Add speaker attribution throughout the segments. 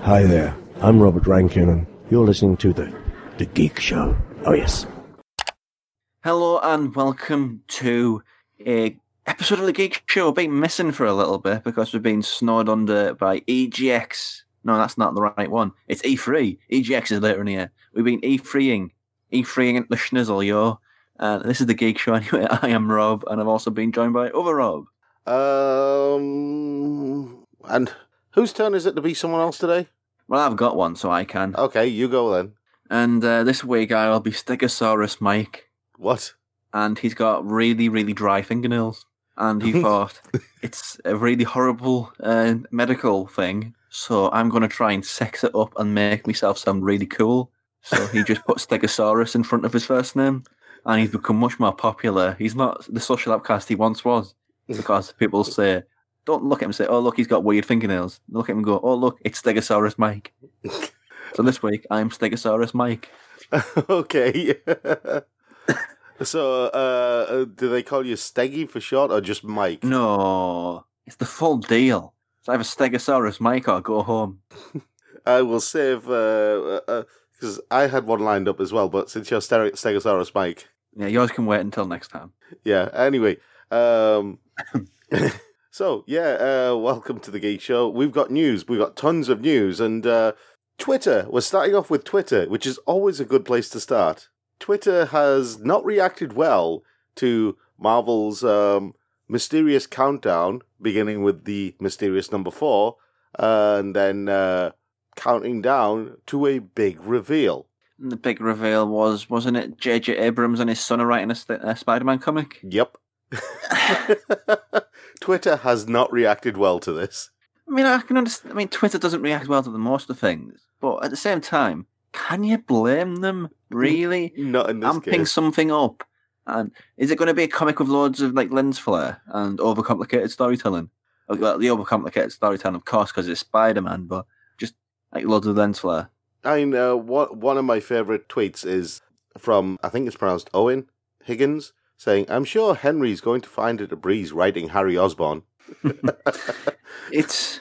Speaker 1: Hi there, I'm Robert Rankin, and you're listening to the the Geek Show. Oh yes.
Speaker 2: Hello and welcome to a episode of the Geek Show. We've been missing for a little bit because we've been snowed under by EGX. No, that's not the right one. It's E3. EGX is later in the year. We've been E3ing, E3ing the schnizzle, yo. Uh, this is the Geek Show anyway. I am Rob, and I've also been joined by other Rob.
Speaker 3: Um, and whose turn is it to be someone else today?
Speaker 2: Well, I've got one, so I can.
Speaker 3: Okay, you go then.
Speaker 2: And uh, this week I'll be Stegosaurus Mike,
Speaker 3: What?
Speaker 2: and he's got really, really dry fingernails. And he thought it's a really horrible uh, medical thing, so I'm going to try and sex it up and make myself sound really cool. So he just put Stegosaurus in front of his first name, and he's become much more popular. He's not the social outcast he once was, because people say, don't look at him and say, oh, look, he's got weird fingernails. Look at him and go, oh, look, it's Stegosaurus Mike. so this week, I'm Stegosaurus Mike.
Speaker 3: okay. so, uh, uh, do they call you Steggy for short, or just Mike?
Speaker 2: No, it's the full deal. So I have a Stegosaurus Mike or go home.
Speaker 3: I will save because uh, uh, I had one lined up as well. But since you're Steg- Stegosaurus Mike,
Speaker 2: Yeah, yours can wait until next time.
Speaker 3: yeah. Anyway, um, so yeah, uh, welcome to the Geek Show. We've got news. We've got tons of news, and uh, Twitter. We're starting off with Twitter, which is always a good place to start. Twitter has not reacted well to Marvel's um, mysterious countdown, beginning with the mysterious number four, and then uh, counting down to a big reveal.
Speaker 2: And the big reveal was, wasn't it, J.J. Abrams and his son are writing a, a Spider-Man comic?
Speaker 3: Yep. Twitter has not reacted well to this.
Speaker 2: I mean, I can understand. I mean, Twitter doesn't react well to the most of things, but at the same time, can you blame them? Really?
Speaker 3: Not in this
Speaker 2: amping
Speaker 3: case.
Speaker 2: something up, and is it going to be a comic with loads of like lens flare and overcomplicated storytelling? Well, the overcomplicated storytelling, of course, because it's Spider-Man, but just like loads of lens flare.
Speaker 3: I know what one of my favorite tweets is from I think it's pronounced Owen Higgins saying, "I'm sure Henry's going to find it a breeze writing Harry Osborn.
Speaker 2: It's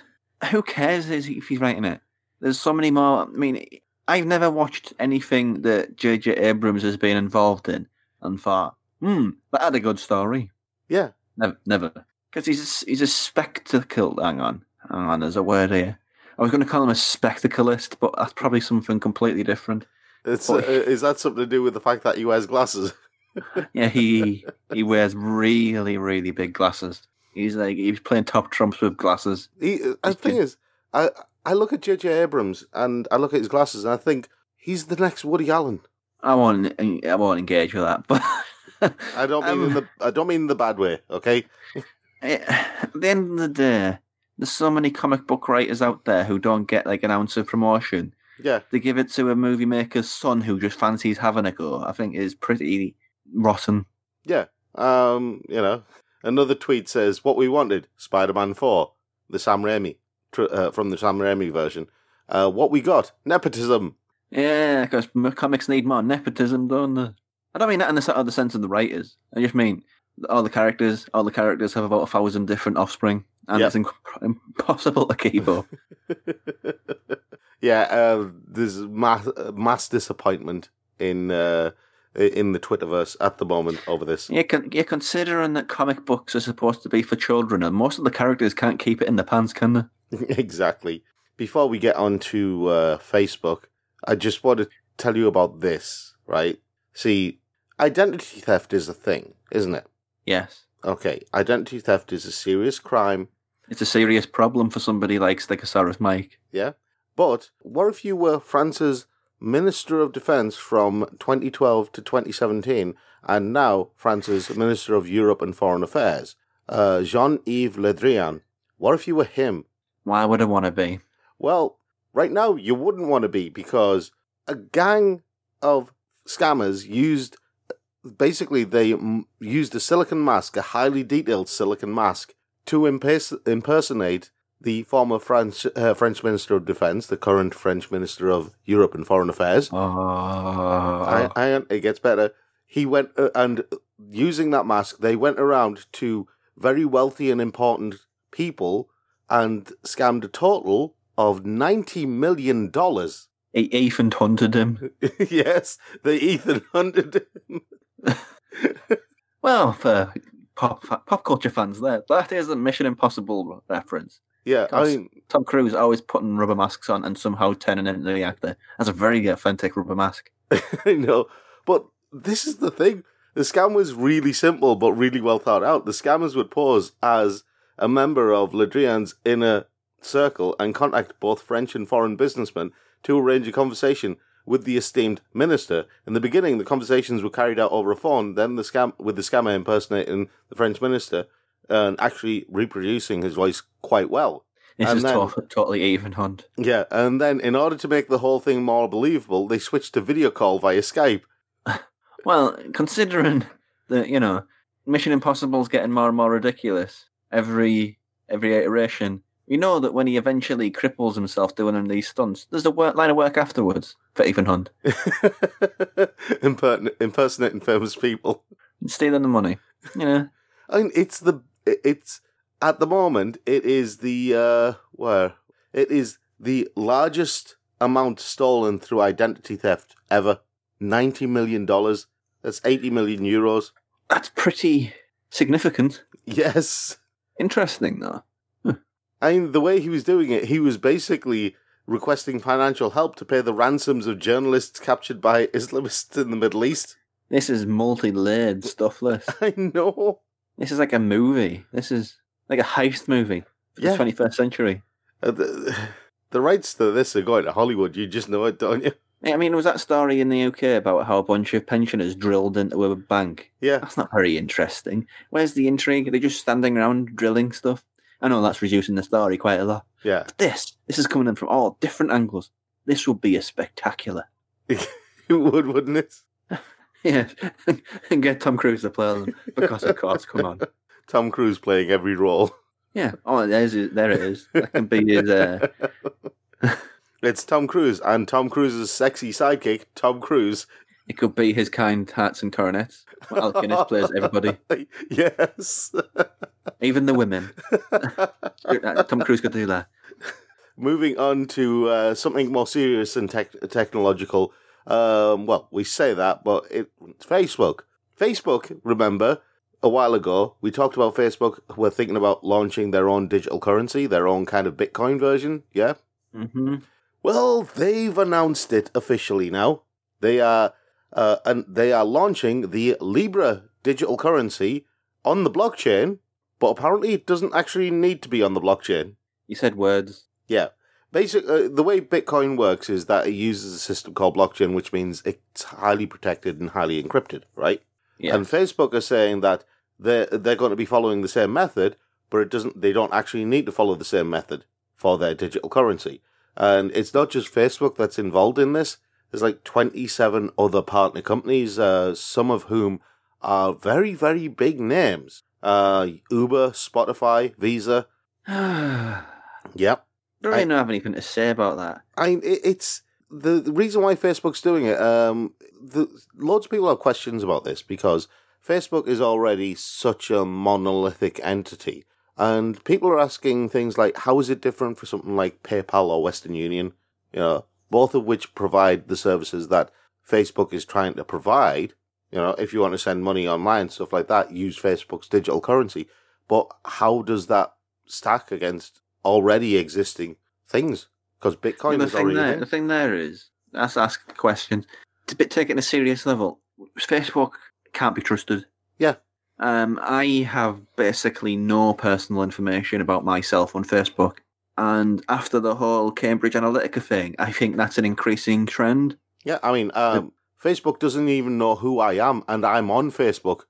Speaker 2: who cares if he's writing it? There's so many more. I mean, I've never watched anything that J.J. Abrams has been involved in and thought, hmm, that had a good story.
Speaker 3: Yeah,
Speaker 2: Never, never, because he's a, he's a spectacle. Hang on, hang on. There's a word here. I was going to call him a spectacleist, but that's probably something completely different.
Speaker 3: it's uh, is that something to do with the fact that he wears glasses?
Speaker 2: Yeah, he he wears really really big glasses. He's like he's playing top trumps with glasses.
Speaker 3: He, uh, the thing is, I I look at J.J. Abrams and I look at his glasses and I think he's the next Woody Allen.
Speaker 2: I won't I won't engage with that, but
Speaker 3: I don't mean
Speaker 2: Um,
Speaker 3: the I don't mean the bad way. Okay,
Speaker 2: Eh, at the end of the day, there's so many comic book writers out there who don't get like an ounce of promotion.
Speaker 3: yeah,
Speaker 2: They give it to a movie maker's son who just fancies having a go. I think is pretty rotten.
Speaker 3: yeah. Um, you know, another tweet says what we wanted: Spider-Man Four, the Sam Raimi tr- uh, from the Sam Raimi version. Uh, what we got: nepotism.
Speaker 2: Yeah, because comics need more nepotism, don't they? I don't mean that in the, other sense of the writers. I just mean all the characters. All the characters have about a thousand different offspring, and
Speaker 3: Yep.
Speaker 2: it's inc- impossible to keep up.
Speaker 3: yeah, uh, there's mass, mass disappointment in uh, in the Twitterverse at the moment over this.
Speaker 2: Yeah, con- yeah, considering that comic books are supposed to be for children, and most of the characters can't keep it in their pants, can they?
Speaker 3: exactly. Before we get on to uh, Facebook, I just want to tell you about this, right? See, identity theft is a thing, isn't it?
Speaker 2: Yes.
Speaker 3: Okay, identity theft is a serious crime,
Speaker 2: It's a serious problem for somebody like Stegosaurus Mike.
Speaker 3: yeah? But what if you were France's Minister of Defense from 2012 to 2017 and now France's Minister of Europe and Foreign Affairs, uh, Jean Yves Le Drian? What if you were him?
Speaker 2: Why would I want to be?
Speaker 3: Well, right now you wouldn't want to be because a gang of scammers used basically they used a silicon mask, a highly detailed silicon mask, to impers- impersonate the former French uh, French Minister of Defense, the current French Minister of Europe and Foreign Affairs.
Speaker 2: Oh,
Speaker 3: I, I, it gets better. He went uh, and using that mask, they went around to very wealthy and important people and scammed a total of ninety million dollars.
Speaker 2: Ethan hunted him.
Speaker 3: yes, they Ethan hunted him.
Speaker 2: Well, for pop pop culture fans, there that is a Mission Impossible reference.
Speaker 3: Yeah, I mean,
Speaker 2: Tom Cruise always putting rubber masks on and somehow turning into the actor. That's a very authentic rubber mask.
Speaker 3: I know, but this is the thing. The scam was really simple, but really well thought out. The scammers would pose as a member of Le Drian's inner circle and contact both French and foreign businessmen to arrange a conversation with the esteemed minister. In the beginning, the conversations were carried out over a phone. Then the scam with the scammer impersonating the French minister and actually reproducing his voice quite well.
Speaker 2: This
Speaker 3: And
Speaker 2: is
Speaker 3: then-
Speaker 2: to- totally Ethan Hunt.
Speaker 3: Yeah, and then in order to make the whole thing more believable, they switched to video call via Skype.
Speaker 2: Well, considering that you know Mission Impossible's getting more and more ridiculous every every iteration, we know that when he eventually cripples himself doing one of these stunts, there's a work, line of work afterwards for Ethan Hunt,
Speaker 3: Imper- impersonating famous people.
Speaker 2: stealing the money. You know,
Speaker 3: I mean, it's the it's at the moment it is the uh where it is the largest amount stolen through identity theft ever. Ninety million dollars. That's eighty million euros.
Speaker 2: that's pretty significant.
Speaker 3: Yes.
Speaker 2: Interesting though.
Speaker 3: I mean, the way he was doing it, he was basically requesting financial help to pay the ransoms of journalists captured by Islamists in the Middle East.
Speaker 2: This is multi-layered stuff. This
Speaker 3: I know.
Speaker 2: This is like a movie. This is like a heist movie for
Speaker 3: Yeah.
Speaker 2: the 21st century.
Speaker 3: Uh, the, the rights to this are going to Hollywood. You just know it, don't you?
Speaker 2: I mean, was that story in the UK about how a bunch of pensioners drilled into a bank?
Speaker 3: Yeah.
Speaker 2: That's not very interesting. Where's the intrigue? They're just standing around drilling stuff. I know that's reducing the story quite a lot.
Speaker 3: Yeah.
Speaker 2: But this, this is coming in from all different angles. This would be a spectacular.
Speaker 3: It would, wouldn't it?
Speaker 2: Yeah, and get Tom Cruise to play them because, of course, come on.
Speaker 3: Tom Cruise playing every role.
Speaker 2: Yeah. Oh, there's it. there it is. That can be his. Uh,
Speaker 3: It's Tom Cruise and Tom Cruise's sexy sidekick, Tom Cruise.
Speaker 2: it could be his kind hearts and coronets. Al Guinness plays everybody,
Speaker 3: yes.
Speaker 2: even the women. Uh, Tom Cruise could do that.
Speaker 3: Moving on to uh, something more serious and tech technological. Um, well, we say that, but it, it's Facebook. Facebook, remember, a while ago, we talked about Facebook were thinking about launching their own digital currency, their own kind of Bitcoin version. Yeah.
Speaker 2: hmm
Speaker 3: Well, they've announced it officially now. They are, uh, and they are launching the Libra digital currency on the blockchain, but apparently it doesn't actually need to be on the blockchain.
Speaker 2: You said words.
Speaker 3: Yeah. Basically, the way Bitcoin works is that it uses a system called blockchain, which means it's highly protected and highly encrypted, right?
Speaker 2: Yeah.
Speaker 3: And Facebook is saying that they're, they're going to be following the same method, but it doesn't. They don't actually need to follow the same method for their digital currency. And it's not just Facebook that's involved in this. There's like 27 other partner companies, uh, some of whom are very, very big names. Uh, Uber, Spotify, Visa. Yep.
Speaker 2: Don't really know have anything to say about that.
Speaker 3: I mean, it, it's the, the reason why Facebook's doing it. Um, the, loads of people have questions about this because Facebook is already such a monolithic entity, and people are asking things like, "How is it different for something like PayPal or Western Union?" You know, both of which provide the services that Facebook is trying to provide. You know, if you want to send money online, stuff like that, use Facebook's digital currency. But how does that stack against already existing things? Because Bitcoin
Speaker 2: the
Speaker 3: is
Speaker 2: thing
Speaker 3: already
Speaker 2: there, the thing there is, let's ask the question. To be taken a serious level, Facebook can't be trusted.
Speaker 3: Yeah.
Speaker 2: Um, I have basically no personal information about myself on Facebook. And after the whole Cambridge Analytica thing, I think that's an increasing trend.
Speaker 3: Yeah, I mean, um, Facebook doesn't even know who I am, and I'm on Facebook.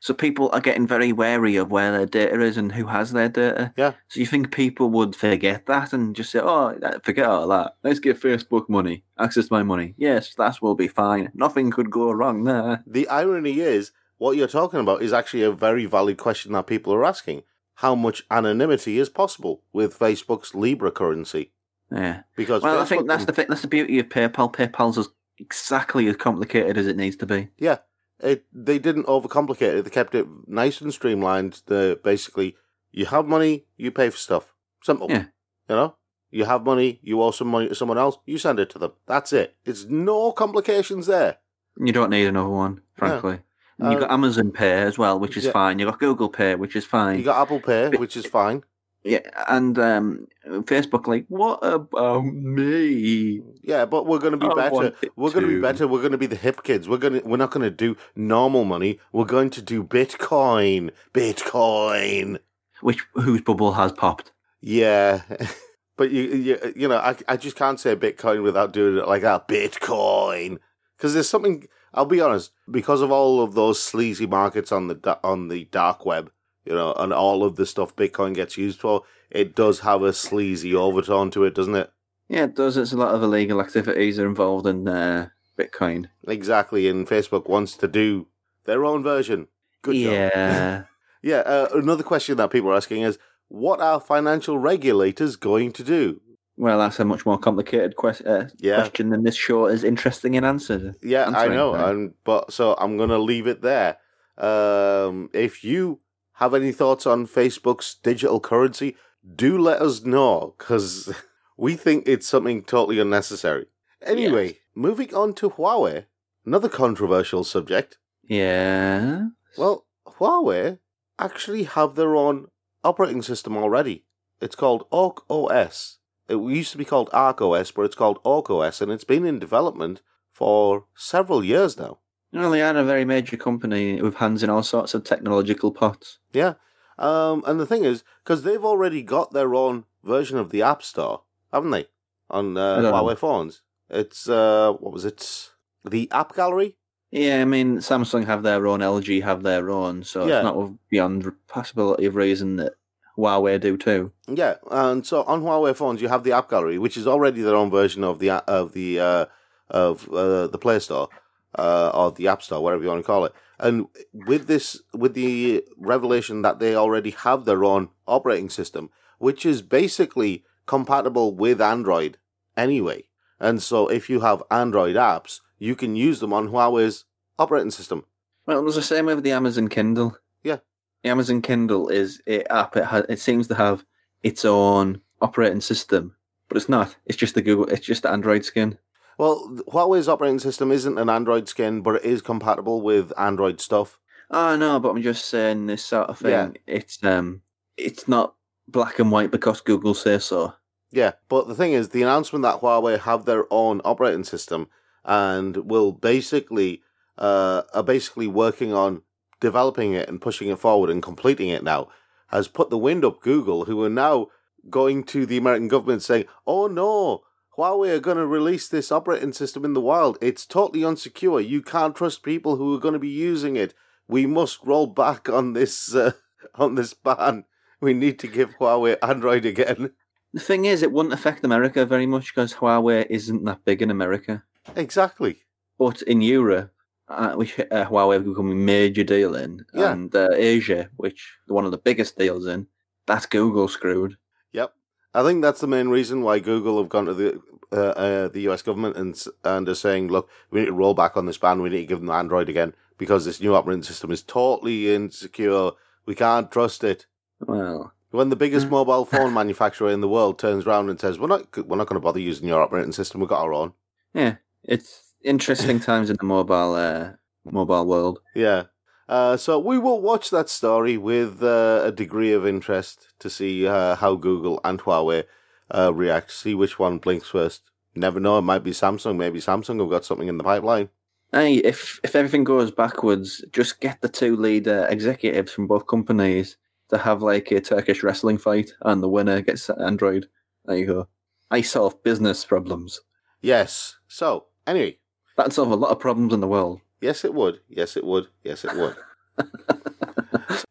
Speaker 2: So people are getting very wary of where their data is and who has their data.
Speaker 3: Yeah.
Speaker 2: So you think people would forget that and just say, "Oh, forget all that. Let's give Facebook money, access my money. Yes, that will be fine. Nothing could go wrong there."
Speaker 3: The irony is, what you're talking about is actually a very valid question that people are asking. How much anonymity is possible with Facebook's Libra currency?
Speaker 2: Yeah.
Speaker 3: Because
Speaker 2: Well, I think that's the that's the beauty of PayPal. PayPal's as exactly as complicated as it needs to be.
Speaker 3: Yeah, it they didn't overcomplicate it. They kept it nice and streamlined. The basically, you have money, you pay for stuff. Simple.
Speaker 2: Yeah.
Speaker 3: You know, you have money, you owe some money to someone else, you send it to them. That's it. It's no complications there.
Speaker 2: You don't need another one, frankly. You've
Speaker 3: Uh,
Speaker 2: got Amazon Pay as well, which is
Speaker 3: yeah.
Speaker 2: fine. You've got Google Pay, which is fine.
Speaker 3: You got Apple Pay, which is fine.
Speaker 2: Yeah, and um, Facebook, like, what about me?
Speaker 3: Yeah, but we're going to be
Speaker 2: I
Speaker 3: better. We're going to be better. We're going to be the hip kids. We're going to. We're not going to do normal money. We're going to do Bitcoin. Bitcoin.
Speaker 2: Which whose bubble has popped?
Speaker 3: Yeah, but you, you, you know, I, I just can't say Bitcoin without doing it like that. Bitcoin, because there's something. I'll be honest, because of all of those sleazy markets on the on the dark web, you know, and all of the stuff Bitcoin gets used for, it does have a sleazy overtone to it, doesn't it?
Speaker 2: Yeah, it does. It's a lot of illegal activities are involved in uh, Bitcoin.
Speaker 3: Exactly, and Facebook wants to do their own version. Good job.
Speaker 2: yeah.
Speaker 3: Yeah. Uh, another question that people are asking is, what are financial regulators going to do?
Speaker 2: well, that's a much more complicated quest- uh,
Speaker 3: Yeah.
Speaker 2: question than this short is interesting in answer.
Speaker 3: Yeah, I know,
Speaker 2: right?
Speaker 3: and but so I'm gonna leave it there. Um, if you have any thoughts on Facebook's digital currency, do let us know because we think it's something totally unnecessary. Anyway, moving on to Huawei, another controversial subject.
Speaker 2: Yeah.
Speaker 3: Well, Huawei actually have their own operating system already. It's called Ark OS. It used to be called Ark OS, but it's called Ark OS, and it's been in development for several years now.
Speaker 2: Well, they are a very major company with hands in all sorts of technological pots.
Speaker 3: Yeah. Um, and the thing is, because they've already got their own version of the App Store, haven't they? On uh,
Speaker 2: I don't know.
Speaker 3: Huawei phones. It's, uh, what was it? The App Gallery?
Speaker 2: Yeah, I mean, Samsung have their own, LG have their own, so
Speaker 3: Yeah.
Speaker 2: it's not beyond the possibility of reason that Huawei do too.
Speaker 3: Yeah. And so on Huawei phones, you have the App Gallery, which is already their own version of the, a- of the, uh, of uh, the Play Store, uh, or the App Store, whatever you want to call it. And with this, with the revelation that they already have their own operating system, which is basically compatible with Android anyway. And so if you have Android apps, you can use them on Huawei's operating system.
Speaker 2: Well, it was the same with the Amazon Kindle.
Speaker 3: Yeah.
Speaker 2: The Amazon Kindle is a app. It has, it seems to have its own operating system, but it's not. It's just the Google. It's just the Android skin.
Speaker 3: Well, Huawei's operating system isn't an Android skin, but it is compatible with Android stuff.
Speaker 2: Oh no, but I'm just saying this sort of thing.
Speaker 3: Yeah.
Speaker 2: It's um, it's not black and white because Google says so.
Speaker 3: Yeah, but the thing is, the announcement that Huawei have their own operating system and will basically uh, are basically working on developing it and pushing it forward and completing it now has put the wind up Google, who are now going to the American government saying, "Oh no." Huawei are going to release this operating system in the wild. It's totally unsecure. You can't trust people who are going to be using it. We must roll back on this uh, on this ban. We need to give Huawei Android again.
Speaker 2: The thing is, it wouldn't affect America very much because Huawei isn't that big in America.
Speaker 3: Exactly.
Speaker 2: But in Europe, uh, which uh, Huawei have become a major deal in,
Speaker 3: Yeah.
Speaker 2: and uh, Asia, which one of the biggest deals in, that's Google screwed.
Speaker 3: Yep. I think that's the main reason why Google have gone to the uh, uh, the US government and and are saying, look, we need to roll back on this ban. We need to give them Android again because this new operating system is totally insecure. We can't trust it.
Speaker 2: Well,
Speaker 3: When the biggest
Speaker 2: Mm.
Speaker 3: mobile phone manufacturer in the world turns around and says, "We're not, we're not going to bother using your operating system. We've got our own."
Speaker 2: yeah, it's interesting times in the mobile uh, mobile world.
Speaker 3: Yeah. Uh, so we will watch that story with uh, a degree of interest to see uh, how Google and Huawei uh, react. See which one blinks first. Never know. It might be Samsung. Maybe Samsung have got something in the pipeline.
Speaker 2: Hey, if if everything goes backwards, just get the two lead uh, executives from both companies to have like a Turkish wrestling fight, and the winner gets Android. There you go. I solve business problems.
Speaker 3: Yes. So anyway,
Speaker 2: That'd solve a lot of problems in the world.
Speaker 3: Yes, it would. Yes, it would. Yes, it would.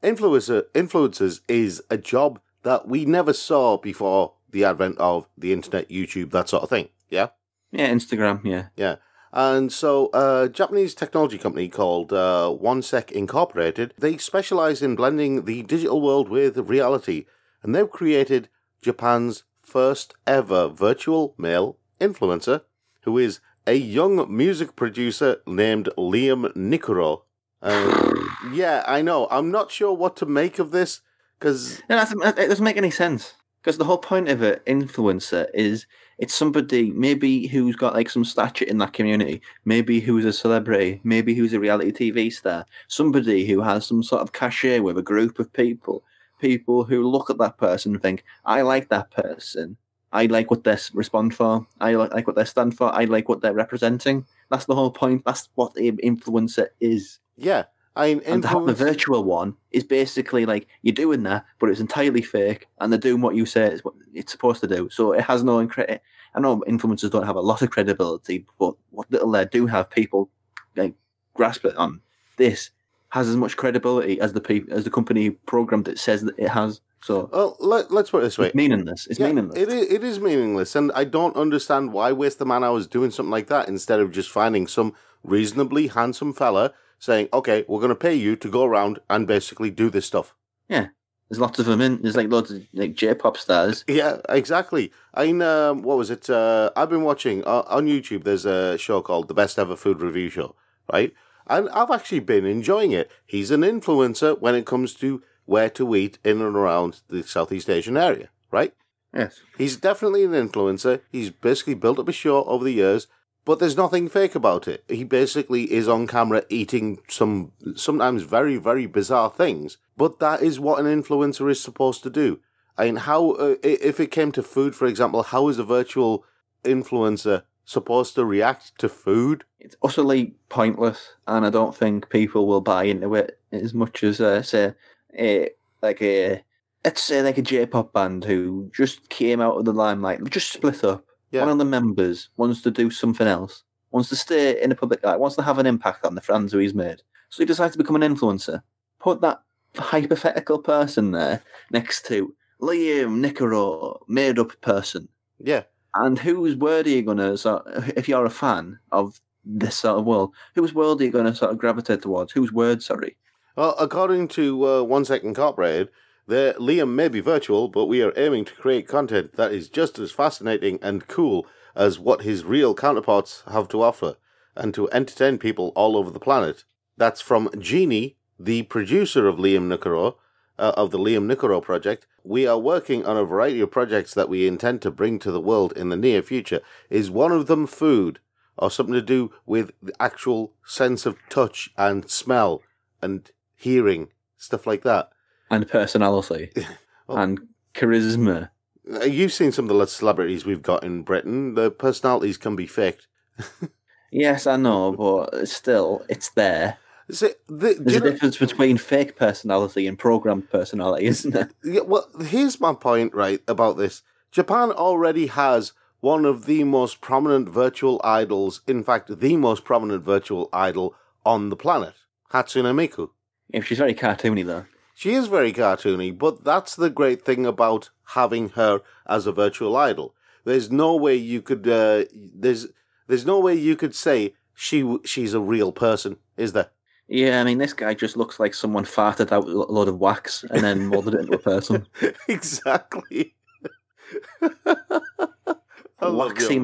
Speaker 3: Influencer influencers is a job that we never saw before the advent of the internet, YouTube, that sort of thing. Yeah,
Speaker 2: Yeah, Instagram. Yeah.
Speaker 3: yeah. And so, a Japanese technology company called uh, OneSec Incorporated, they specialize in blending the digital world with reality, and they've created Japan's first ever virtual male influencer, who is a young music producer named Liam Nikuro. Uh, yeah, I know. I'm not sure what to make of this because
Speaker 2: No, it doesn't make any sense because the whole point of an influencer is it's somebody maybe who's got like some stature in that community, maybe who's a celebrity, maybe who's a reality TV star, somebody who has some sort of cachet with a group of people, people who look at that person and think, I like that person. I like what they respond for. I like, what they stand for. I like what they're representing. That's the whole point. That's what the influencer is.
Speaker 3: yeah, I mean,
Speaker 2: And to have the virtual one is basically like you're doing that, but it's entirely fake, and they're doing what you say is what it's supposed to do. So it has no credit. I know influencers don't have a lot of credibility, but what little they do have, people like grasp it on. This has as much credibility as the people as the company programmed it says that it has. So
Speaker 3: Well, let, let's put it this way.
Speaker 2: it's meaningless. It's
Speaker 3: Yeah,
Speaker 2: meaningless.
Speaker 3: It is, it is meaningless, and I don't understand why waste the man hours doing something like that instead of just finding some reasonably handsome fella saying, "Okay, we're going to pay you to go around and basically do this stuff."
Speaker 2: Yeah, there's lots of them in. There's like loads of like J-pop stars.
Speaker 3: Yeah, exactly. I mean, um, what was it? Uh, I've been watching uh, on YouTube. There's a show called The Best Ever Food Review Show, right? And I've actually been enjoying it. He's an influencer when it comes to where to eat in and around the Southeast Asian area, right?
Speaker 2: Yes.
Speaker 3: He's definitely an influencer. He's basically built up a show over the years, but there's nothing fake about it. He basically is on camera eating some sometimes very very bizarre things, but that is what an influencer is supposed to do. I mean, how uh, if it came to food, for example, how is a virtual influencer supposed to react to food?
Speaker 2: It's utterly pointless, and I don't think people will buy into it as much as uh, say a like a let's say like a J-pop band who just came out of the limelight, just split up.
Speaker 3: Yeah.
Speaker 2: One of the members wants to do something else, wants to stay in the public eye, wants to have an impact on the friends who he's made. So he decides to become an influencer. Put that hypothetical person there next to Liam Nikuro, made up person.
Speaker 3: Yeah,
Speaker 2: And whose word are you gonna sort if you're a fan of this sort of world, whose world are you gonna sort of gravitate towards? Whose word, sorry?
Speaker 3: Well, according to uh, One Second Incorporated, the Liam may be virtual, but we are aiming to create content that is just as fascinating and cool as what his real counterparts have to offer, and to entertain people all over the planet. That's from Genie, the producer of Liam Nikuro, uh, of the Liam Nikuro project. We are working on a variety of projects that we intend to bring to the world in the near future. Is one of them food, or something to do with the actual sense of touch and smell and hearing, stuff like that.
Speaker 2: And personality.
Speaker 3: Oh.
Speaker 2: And charisma.
Speaker 3: Uh, You've seen some of the celebrities we've got in Britain. The personalities can be faked.
Speaker 2: Yes, I know, but still, it's there.
Speaker 3: See, the,
Speaker 2: There's a
Speaker 3: know-
Speaker 2: difference between fake personality and programmed personality, isn't there?
Speaker 3: Yeah, well, here's my point, right, about this. Japan already has one of the most prominent virtual idols, in fact, the most prominent virtual idol on the planet, Hatsune Miku.
Speaker 2: Yeah, she's very cartoony though.
Speaker 3: She is very cartoony, but that's the great thing about having her as a virtual idol. There's no way you could, uh, there's, there's no way you could say she, she's a real person, is there?
Speaker 2: Yeah, I mean, this guy just looks like someone farted out a lo- load of wax and then molded it into a person.
Speaker 3: exactly.
Speaker 2: Waxy
Speaker 3: your-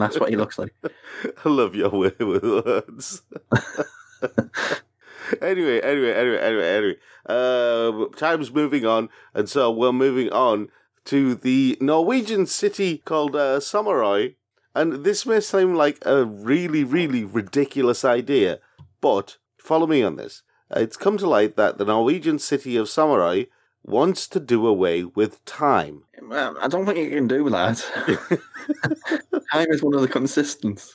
Speaker 2: that's what he looks like.
Speaker 3: I love your way with words. anyway, anyway, anyway, anyway, anyway. Uh, time's moving on, and so we're moving on to the Norwegian city called uh, Sommarøy. And this may seem like a really, really ridiculous idea, but follow me on this. It's come to light that the Norwegian city of Sommarøy wants to do away with time.
Speaker 2: Well, I don't think you can do that. Time is one of the consistents.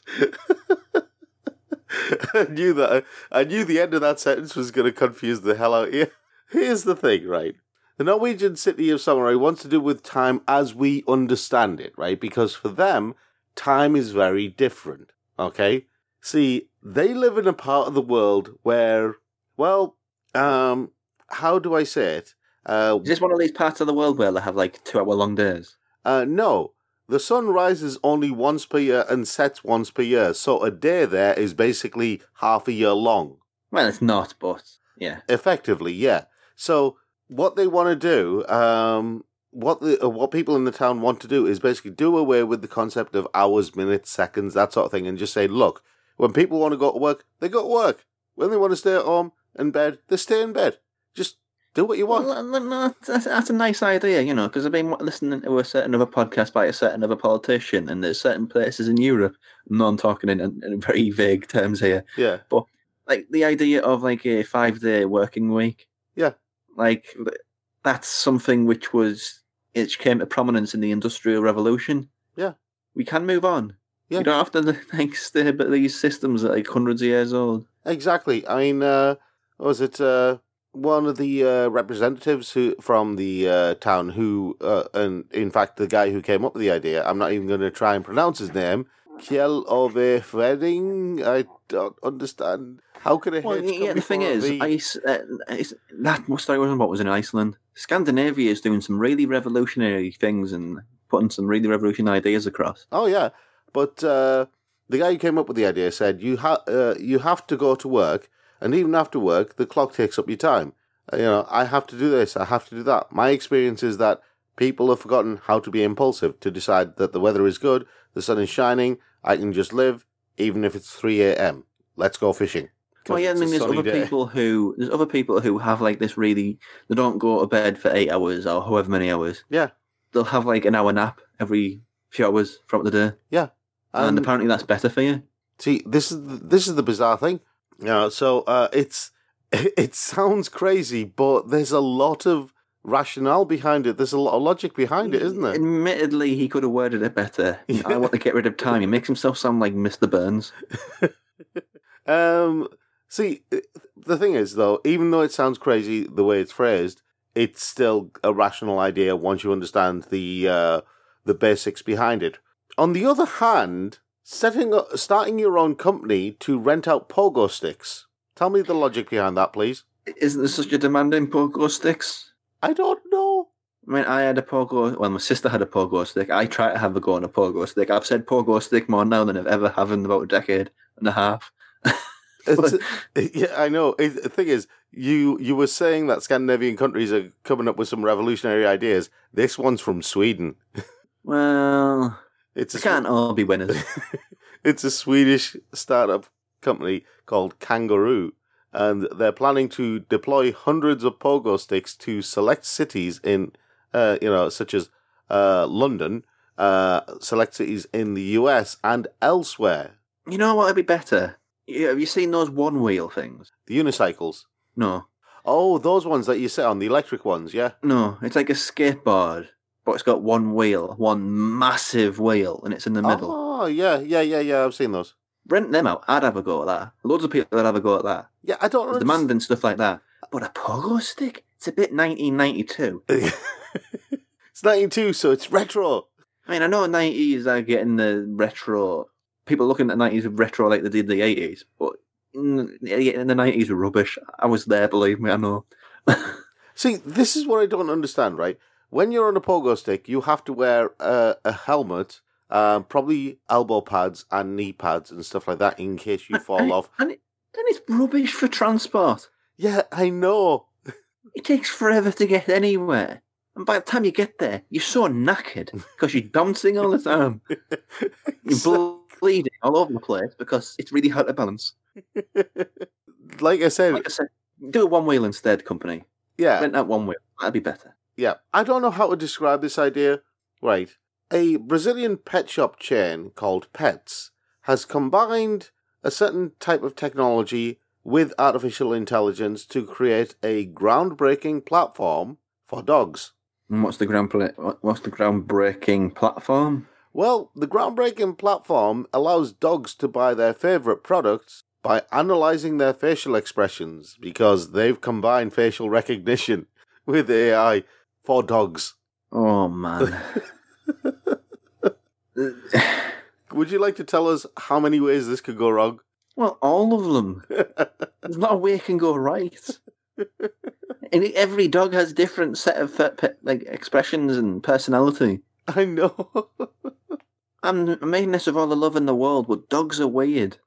Speaker 3: I knew that. I knew the end of that sentence was going to confuse the hell out of you. Here's the thing, right? The Norwegian city of Sommarøy wants to do with time as we understand it, right? Because for them, time is very different. Okay? See, they live in a part of the world where, well, um, how do I say it? Uh,
Speaker 2: Is this one of these parts of the world where they have like two hour long days?
Speaker 3: uh, no, the sun rises only once per year and sets once per year, so a day there is basically half a year long.
Speaker 2: Well, it's not, but yeah.
Speaker 3: Effectively, yeah. So what they want to do, um, what the uh, what people in the town want to do is basically do away with the concept of hours, minutes, seconds, that sort of thing, and just say, look, when people want to go to work, they go to work. When they want to stay at home in bed, they stay in bed. Just do what you want.
Speaker 2: Well, that's, that's a nice idea, you know, because I've been listening to a certain other podcast by a certain other politician, and there's certain places in Europe, no, I'm talking in, in very vague terms here,
Speaker 3: yeah, But
Speaker 2: like the idea of like a five day working week.
Speaker 3: Yeah.
Speaker 2: Like that's something which was it came to prominence in the Industrial Revolution.
Speaker 3: Yeah.
Speaker 2: We can move on.
Speaker 3: Yeah.
Speaker 2: You don't have to like stay but these systems are like hundreds of years old.
Speaker 3: exactly. I mean, uh, was it uh, one of the uh, representatives who from the uh, town who, uh, and in fact, the guy who came up with the idea? I'm not even going to try and pronounce his name. Kjell Ove Hveding. I don't understand. How can a
Speaker 2: Well, yeah, the thing is, ice, uh, that what story was about was in Iceland. Scandinavia is doing some really revolutionary things and putting some really revolutionary ideas across.
Speaker 3: Oh yeah, but uh, the guy who came up with the idea said you ha- uh, you have to go to work, and even after work, the clock takes up your time. Uh, you know, I have to do this, I have to do that. My experience is that people have forgotten how to be impulsive to decide that the weather is good, the sun is shining, I can just live, even if it's three a.m. Let's go fishing.
Speaker 2: Well,
Speaker 3: 'Cause
Speaker 2: yeah, I mean, there's other
Speaker 3: day.
Speaker 2: people who there's other people who have like this really they don't go to bed for eight hours or however many hours.
Speaker 3: Yeah.
Speaker 2: they'll have like an hour nap every few hours throughout the day, and,
Speaker 3: And
Speaker 2: apparently that's better for you.
Speaker 3: See, this is the, this is the bizarre thing. You know, so uh, it's it sounds crazy, but there's a lot of rationale behind it. There's a lot of logic behind it, isn't there?
Speaker 2: Admittedly, he could have worded it better.
Speaker 3: Yeah.
Speaker 2: I want to get rid of time. He makes himself sound like Mr. Burns.
Speaker 3: Um, see, the thing is, though, even though it sounds crazy the way it's phrased, it's still a rational idea once you understand the uh, the basics behind it. On the other hand, setting up, starting your own company to rent out pogo sticks. Tell me the logic behind that, please.
Speaker 2: Isn't there such a demand in pogo sticks?
Speaker 3: I don't know.
Speaker 2: I mean, I had a pogo. Well, my sister had a pogo stick. I try to have a go on a pogo stick. I've said pogo stick more now than I've ever have in about a decade and a half.
Speaker 3: It's, yeah, I know. The thing is, you you were saying that Scandinavian countries are coming up with some revolutionary ideas. This one's from Sweden.
Speaker 2: Well,
Speaker 3: It's
Speaker 2: they can't all be winners.
Speaker 3: it's a Swedish startup company called Cangaroo, and they're planning to deploy hundreds of pogo sticks to select cities in, uh, you know, such as uh, London, uh, select cities in the US and elsewhere.
Speaker 2: You know what would be better? Yeah, Have you seen those one wheel things?
Speaker 3: The unicycles.
Speaker 2: No,
Speaker 3: Oh, those ones that you sit on, the electric ones, yeah.
Speaker 2: no. It's like a skateboard, but it's got one wheel, one massive wheel, and it's in the middle.
Speaker 3: Oh, yeah, yeah, yeah, yeah. I've seen those.
Speaker 2: Rent them out. I'd have a go at that. Loads of people would have a go at that.
Speaker 3: Yeah, I don't
Speaker 2: demand and stuff like that. But a pogo stick? It's a bit 1992.
Speaker 3: it's 92, so it's retro.
Speaker 2: I mean, I know 90s are getting the retro. People looking at 90s with retro like they did the 80s, but in in the 90s were rubbish. I was there, believe me, I know.
Speaker 3: See, this is what I don't understand, right? When you're on a pogo stick, you have to wear a, a helmet, um, probably elbow pads and knee pads and stuff like that in case you fall
Speaker 2: and,
Speaker 3: off.
Speaker 2: And, it, and it's rubbish for transport.
Speaker 3: Yeah, I know.
Speaker 2: It takes forever to get anywhere. And by the time you get there, you're so knackered because you're bouncing all the time. You're bleeding all over the place because it's really hard to balance.
Speaker 3: like I said,
Speaker 2: Like I said, do a one wheel instead, company.
Speaker 3: yeah,
Speaker 2: Rent that one wheel. That'd be better.
Speaker 3: Yeah, I don't know how to describe this idea. Right. A Brazilian pet shop chain called Petz has combined a certain type of technology with artificial intelligence to create a groundbreaking platform for dogs.
Speaker 2: And what's the ground what's the groundbreaking platform?
Speaker 3: Well, the groundbreaking platform allows dogs to buy their favorite products by analyzing their facial expressions because they've combined facial recognition with AI for dogs.
Speaker 2: Oh man.
Speaker 3: Would you like to tell us how many ways this could go wrong?
Speaker 2: well, all of them. There's not a way it can go right. And every dog has different set of uh, pe- like expressions and personality.
Speaker 3: I know.
Speaker 2: I'm making this of all the love in the world, but dogs are weird.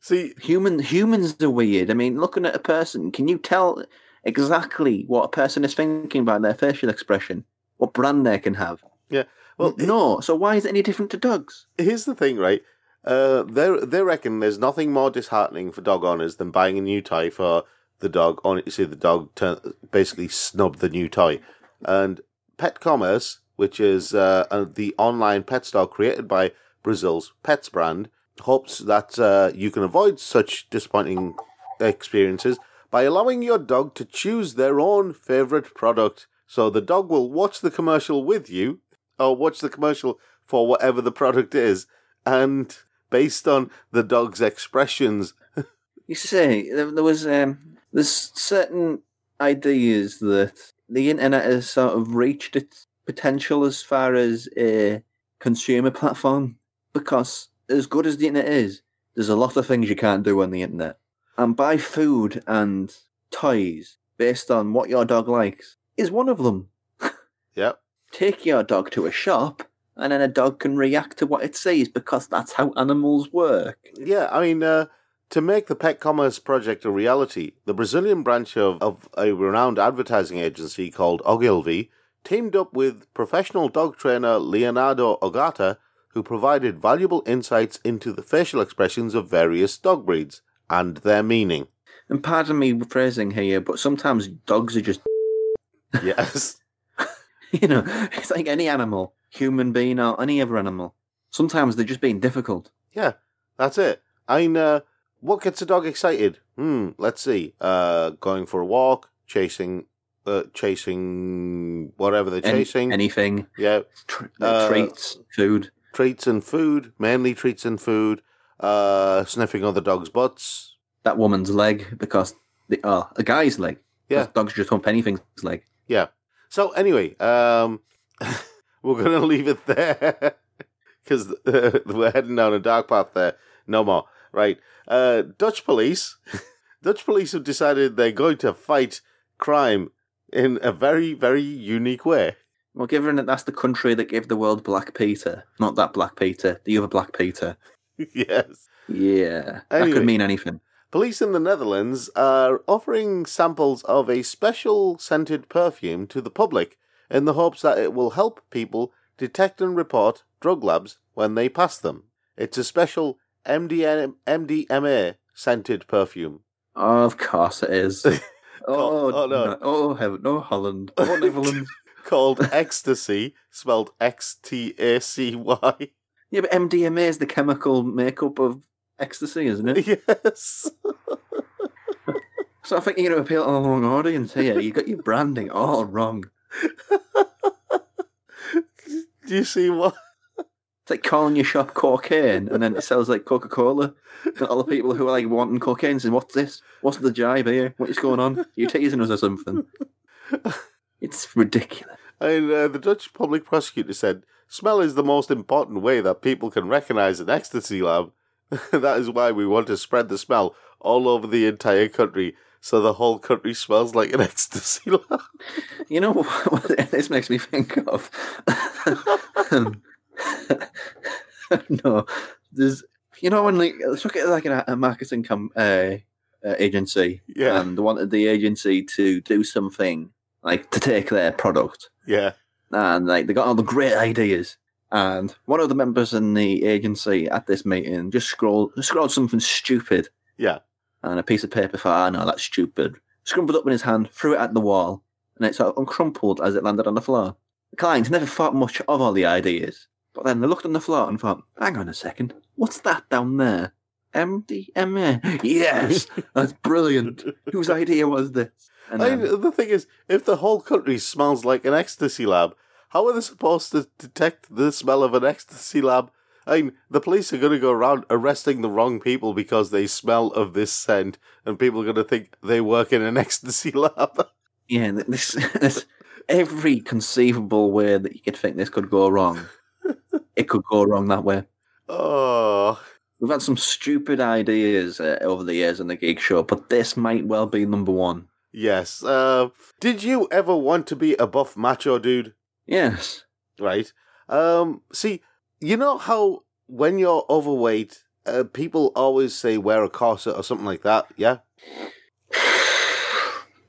Speaker 3: See,
Speaker 2: Human humans are weird. I mean, looking at a person, can you tell exactly what a person is thinking by their facial expression? What brand they can have?
Speaker 3: yeah. Well,
Speaker 2: no. So why is it any different to dogs?
Speaker 3: here's the thing, right? Uh, they they reckon there's nothing more disheartening for dog owners than buying a new toy for the dog. Only to see the dog turn, basically snub the new toy, and Pet Commerce, which is uh, uh, the online pet store created by Brazil's Petz brand, hopes that uh, you can avoid such disappointing experiences by allowing your dog to choose their own favorite product. So the dog will watch the commercial with you, or watch the commercial for whatever the product is, and based on the dog's expressions,
Speaker 2: You see, there, there was um, there's certain ideas that the internet has sort of reached its potential as far as a consumer platform. Because as good as the internet is, there's a lot of things you can't do on the internet. And buy food and toys based on what your dog likes is one of them.
Speaker 3: Yep.
Speaker 2: Take your dog to a shop, and then a dog can react to what it sees because that's how animals work.
Speaker 3: Yeah, I mean, uh, to make the Pet Commerce project a reality, the Brazilian branch of, of a renowned advertising agency called Ogilvy teamed up with professional dog trainer Leonardo Ogata, who provided valuable insights into the facial expressions of various dog breeds and their meaning.
Speaker 2: And pardon me phrasing here, but sometimes dogs are just,
Speaker 3: Yes.
Speaker 2: you know, it's like any animal, human being or any other animal. Sometimes they're just being difficult.
Speaker 3: yeah, that's it. I mean, uh, what gets a dog excited? Hmm, let's see. Uh, going for a walk, chasing, uh, chasing whatever they're
Speaker 2: Any-
Speaker 3: chasing.
Speaker 2: anything,
Speaker 3: yeah,
Speaker 2: tr-
Speaker 3: Uh,
Speaker 2: treats, food.
Speaker 3: treats and food, mainly treats and food, uh, sniffing other dogs' butts.
Speaker 2: That woman's leg because the oh, a guy's leg.
Speaker 3: Yeah,
Speaker 2: dogs just hump anything's leg.
Speaker 3: Yeah. So anyway, um, we're gonna leave it there because uh, we're heading down a dark path there. No more. Right. Uh, Dutch police. Dutch police have decided they're going to fight crime in a very, very unique way.
Speaker 2: Well, given that that's the country that gave the world Black Peter, not that Black Peter, the other Black Peter.
Speaker 3: yes.
Speaker 2: Yeah, that could mean anything.
Speaker 3: Police in the Netherlands are offering samples of a special scented perfume to the public in the hopes that it will help people detect and report drug labs when they pass them. It's a special MDM, MDMA scented perfume.
Speaker 2: of course it is. oh,
Speaker 3: oh, no.
Speaker 2: no. Oh, heaven. No, Holland. Oh, Netherlands.
Speaker 3: Called Ecstasy, spelled X T A C Y.
Speaker 2: yeah, but MDMA is the chemical makeup of ecstasy, isn't it?
Speaker 3: Yes.
Speaker 2: So I think you're going to appeal to the wrong audience here. You got your branding all wrong.
Speaker 3: Do you see what?
Speaker 2: It's like calling your shop cocaine and then it sells like Coca Cola. And all the people who are like wanting cocaine say, What's this? What's the jibe here? What is going on? You teasing us or something? It's ridiculous.
Speaker 3: And uh, the Dutch public prosecutor said, Smell is the most important way that people can recognize an ecstasy lab. that is why we want to spread the smell all over the entire country so the whole country smells like an ecstasy lab.
Speaker 2: You know what this makes me think of? Um, no, there's you know when like look at like a, a marketing com- uh, uh, agency,
Speaker 3: Yeah.
Speaker 2: and they wanted the agency to do something like to take their product,
Speaker 3: Yeah.
Speaker 2: And like they got all the great ideas. And one of the members in the agency at this meeting just scrolled scrolled something stupid
Speaker 3: Yeah.
Speaker 2: and a piece of paper thought, ah, no, that's stupid. Scrumpled up in his hand, threw it at the wall, and it sort of uncrumpled as it landed on the floor. The client never thought much of all the ideas, but then they looked on the floor and thought, hang on a second, what's that down there? MDMA. Yes, that's brilliant. Whose idea was this? And then,
Speaker 3: mean, the thing is, if the whole country smells like an ecstasy lab, how are they supposed to detect the smell of an ecstasy lab? I mean, the police are going to go around arresting the wrong people because they smell of this scent, and people are going to think they work in an ecstasy lab.
Speaker 2: yeah, this, this, every conceivable way that you could think this could go wrong, it could go wrong that way.
Speaker 3: oh,
Speaker 2: We've had some stupid ideas uh, over the years in the Geek Show, but this might well be number one.
Speaker 3: Yes. Uh, did you ever want to be a buff macho dude?
Speaker 2: Yes.
Speaker 3: Right. Um, see, you know how when you're overweight, uh, people always say wear a corset or something like that. Yeah.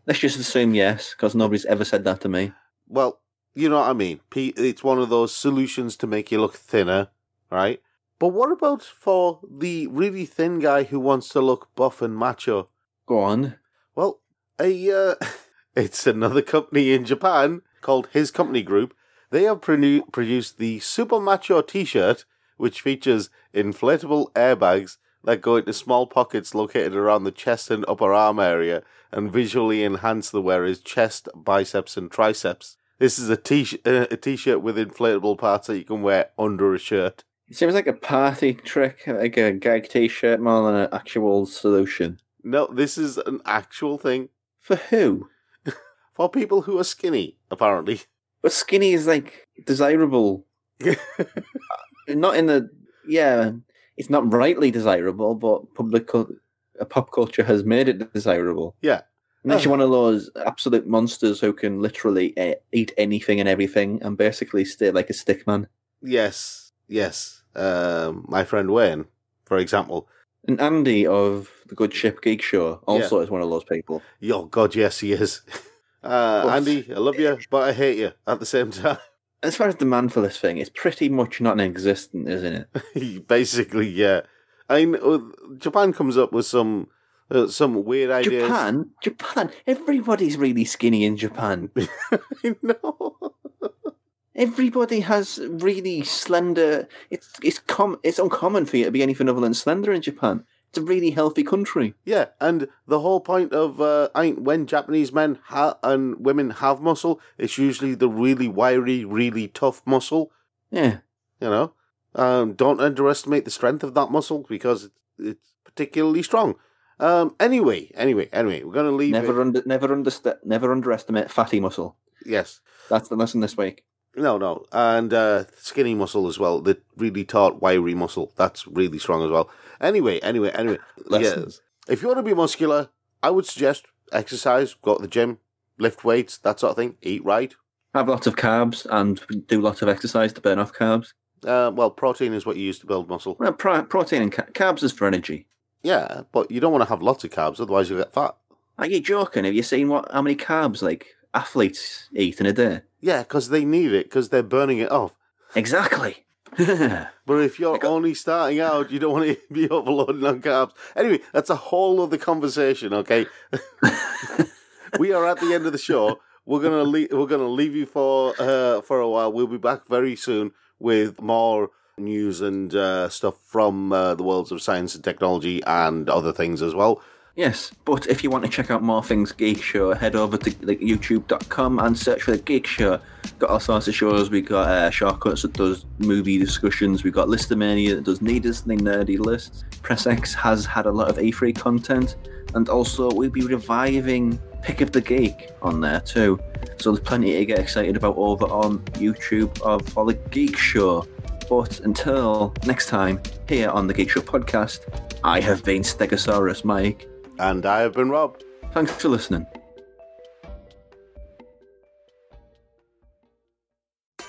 Speaker 2: Let's just assume yes, because nobody's ever said that to me.
Speaker 3: Well, you know what I mean. It's one of those solutions to make you look thinner, right? But what about for the really thin guy who wants to look buff and macho?
Speaker 2: Go on.
Speaker 3: Well, a uh, it's another company in Japan called His Company Group. They have produ- produced the Super Macho T-shirt, which features inflatable airbags that go into small pockets located around the chest and upper arm area and visually enhance the wearer's chest, biceps, and triceps. This is a t uh, a t-shirt with inflatable parts that you can wear under a shirt.
Speaker 2: It seems like a party trick, like a gag t-shirt more than an actual solution.
Speaker 3: No, this is an actual thing
Speaker 2: For who?
Speaker 3: for people who are skinny, apparently.
Speaker 2: But skinny is like desirable. not in the yeah, it's not rightly desirable, but public uh, pop culture has made it desirable.
Speaker 3: Yeah.
Speaker 2: Unless you're
Speaker 3: Oh.
Speaker 2: one of those absolute monsters who can literally uh, eat anything and everything and basically stay like a stick man.
Speaker 3: Yes, yes. Um, my friend Wayne, for example.
Speaker 2: And Andy of the Good Ship Geek Show also is one of those people.
Speaker 3: Oh God, yes, he is. Uh, Andy, I love you, but I hate you at the same time.
Speaker 2: As far as demand for this thing, it's pretty much not existent, isn't it?
Speaker 3: Basically, yeah. I mean, uh, Japan comes up with some uh, some weird ideas.
Speaker 2: Japan, Japan, everybody's really skinny in Japan.
Speaker 3: I know.
Speaker 2: Everybody has really slender. It's it's com it's uncommon for you to be anything other than slender in Japan. It's a really healthy country.
Speaker 3: Yeah, and the whole point of uh, when Japanese men ha- and women have muscle, it's usually the really wiry, really tough muscle.
Speaker 2: Yeah,
Speaker 3: You know, um, don't underestimate the strength of that muscle because it's, it's particularly strong. Um, anyway, anyway, anyway, we're gonna leave.
Speaker 2: never
Speaker 3: it.
Speaker 2: under never underst- never underestimate fatty muscle.
Speaker 3: Yes.
Speaker 2: That's the lesson this week.
Speaker 3: No, no, and uh, skinny muscle as well. The really taut, wiry muscle that's really strong as well. Anyway, anyway, anyway. yeah, if you want to be muscular, I would suggest exercise, go to the gym, lift weights, that sort of thing. Eat right.
Speaker 2: Have lots of carbs and do lots of exercise to burn off carbs.
Speaker 3: Uh, well, protein is what you use to build muscle.
Speaker 2: Well, pro- protein and ca- carbs is for energy.
Speaker 3: Yeah, but you don't want to have lots of carbs, otherwise you'll get fat.
Speaker 2: Are you joking? Have you seen what how many carbs like athletes eat in a day?
Speaker 3: Yeah, because they need it because they're burning it off.
Speaker 2: Exactly.
Speaker 3: But if you're
Speaker 2: got-
Speaker 3: only starting out, you don't want to be overloading on carbs. Anyway, that's a whole other conversation. Okay, we are at the end of the show. We're gonna leave. We're gonna leave you for uh, for a while. We'll be back very soon with more news and uh, stuff from uh, the worlds of science and technology and other things as well.
Speaker 2: Yes, but if you want to check out more things Geek Show, head over to like, youtube.com and search for the Geek Show. Got all sorts of shows. We got uh, Shortcuts that does movie discussions. We got Listomania that does needlessly nerdy lists. Press X has had a lot of E3 content, and also we'll be reviving Pick of the Geek on there too. So there's plenty to get excited about over on YouTube of for the Geek Show. But until next time, here on the Geek Show podcast, I have been Stegosaurus Mike.
Speaker 3: And I have been Rob.
Speaker 2: Thanks for listening.